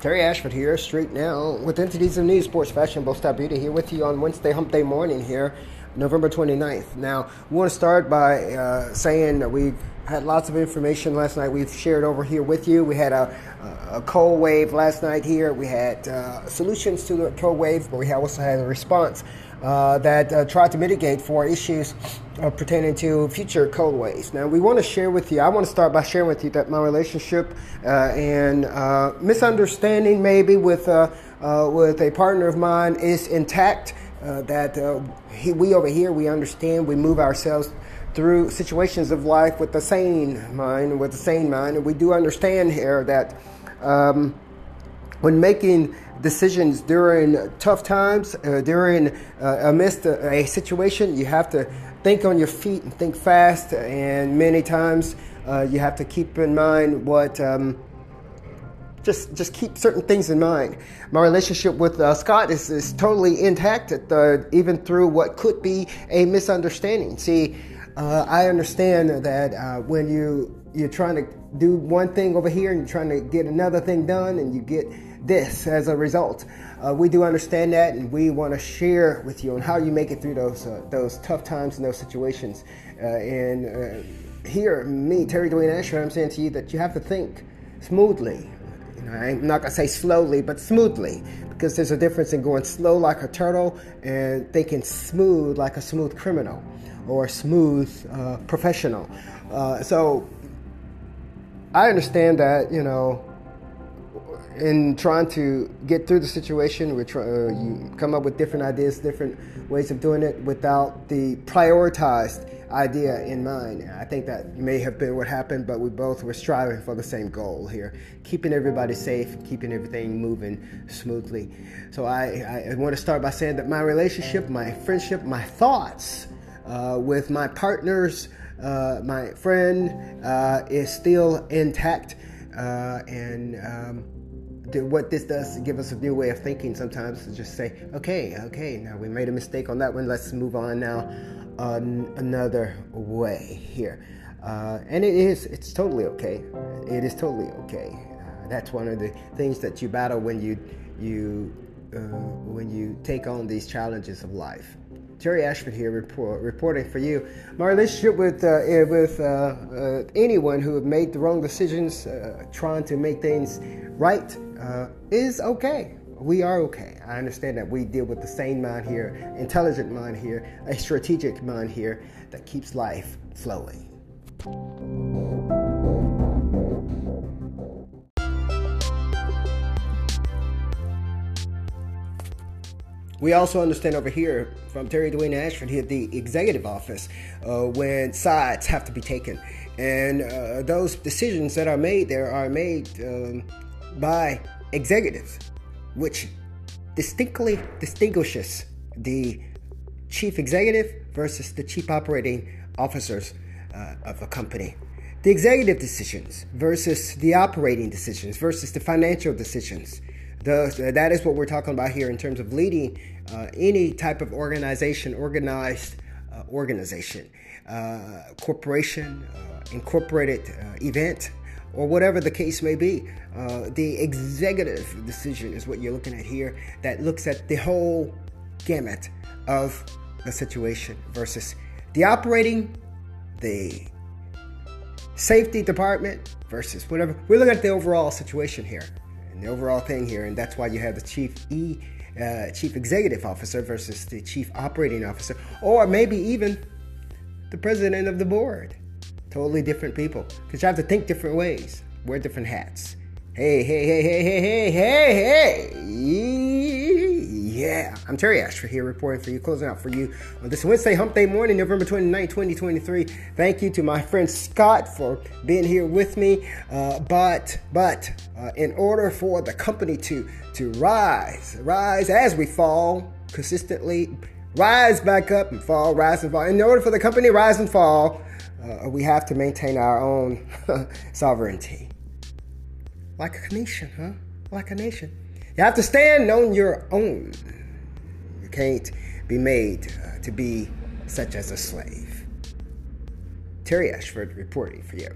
Terry Ashford here, StreetNOW, with Entities of News, Sports, Fashion, Both Style Beauty, here with you on Wednesday, Hump Day morning here, November 29th. Now, we want to start by uh, saying that we had lots of information last night we've shared over here with you. We had a, a cold wave last night here. We had uh, solutions to the cold wave, but we also had a response that uh, tried to mitigate for issues uh, pertaining to future cold waves. Now, we want to share with you, I want to start by sharing with you that my relationship uh, and uh, misunderstanding maybe with, uh, with a partner of mine is intact. that he, we over here, we understand, we move ourselves through situations of life with the sane mind, with the sane mind, and we do understand here that um, when making decisions during tough times, uh, during uh, amidst a, a, situation, you have to think on your feet and think fast. And many times, uh, you have to keep in mind what. Um, just, just keep certain things in mind. My relationship with uh, Scott is, is totally intact, uh, even through what could be a misunderstanding. See, uh, I understand that when you you're trying to do one thing over here and you're trying to get another thing done, and you get this as a result. Uh, we do understand that, and we want to share with you on how you make it through those uh, those tough times and those situations. Uh, and uh, here, me, Terry Dwayne Ashford, I'm saying to you that you have to think smoothly. You know, I'm not gonna say slowly, but smoothly, because there's a difference in going slow like a turtle and thinking smooth like a smooth criminal or a smooth uh, professional. Uh, so I understand that you know in trying to get through the situation, we try, uh, you come up with different ideas, different ways of doing it without the prioritized idea in mind. I think that may have been what happened, but we both were striving for the same goal here keeping everybody safe, keeping everything moving smoothly. So I, I want to start by saying that my relationship, my friendship, my thoughts uh, with my partners, uh, my friend uh, is still intact. Uh, and um, what this does give us a new way of thinking sometimes to just say, okay, okay, now we made a mistake on that one. Let's move on now another way here. Uh, and it is, it's totally okay. It is totally okay. Uh, that's one of the things that you battle when you, you, uh, when you take on these challenges of life. Terry Ashford here report, reporting for you. My relationship with uh, eh, with uh, uh, anyone who have made the wrong decisions, uh, trying to make things right, uh, is okay. We are okay. I understand that we deal with the sane mind here, intelligent mind here, a strategic mind here that keeps life flowing. We also understand over here from Terry Dwayne Ashford here, the executive office, uh, when sides have to be taken. And uh, those decisions that are made there are made um, by executives, which distinctly distinguishes the chief executive versus the chief operating officers uh, of a company. The executive decisions versus the operating decisions versus the financial decisions that is what we're talking about here in terms of leading uh, any type of organization, organized uh, organization, uh, corporation, uh, incorporated uh, event, or whatever the case may be. Uh, the executive decision is what you're looking at here that looks at the whole gamut of the situation versus the operating, the safety department versus whatever. We're looking at the overall situation here the overall thing here, and that's why you have the chief E, uh, chief executive officer versus the chief operating officer, or maybe even the president of the board. Totally different people, because you have to think different ways, wear different hats. Hey, hey, hey, hey, hey, hey, hey, hey. Yeah, I'm Terry Ashford here reporting for you, closing out for you on this Wednesday, Hump Day morning, November 29, 2023. Thank you to my friend Scott for being here with me. Uh, but, but, uh, in order for the company to to rise, rise as we fall consistently, rise back up and fall, rise and fall. In order for the company to rise and fall, uh, we have to maintain our own sovereignty like a nation, huh? Like a nation. You have to stand on your own. You can't be made uh, to be such as a slave. Terry Ashford reporting for you.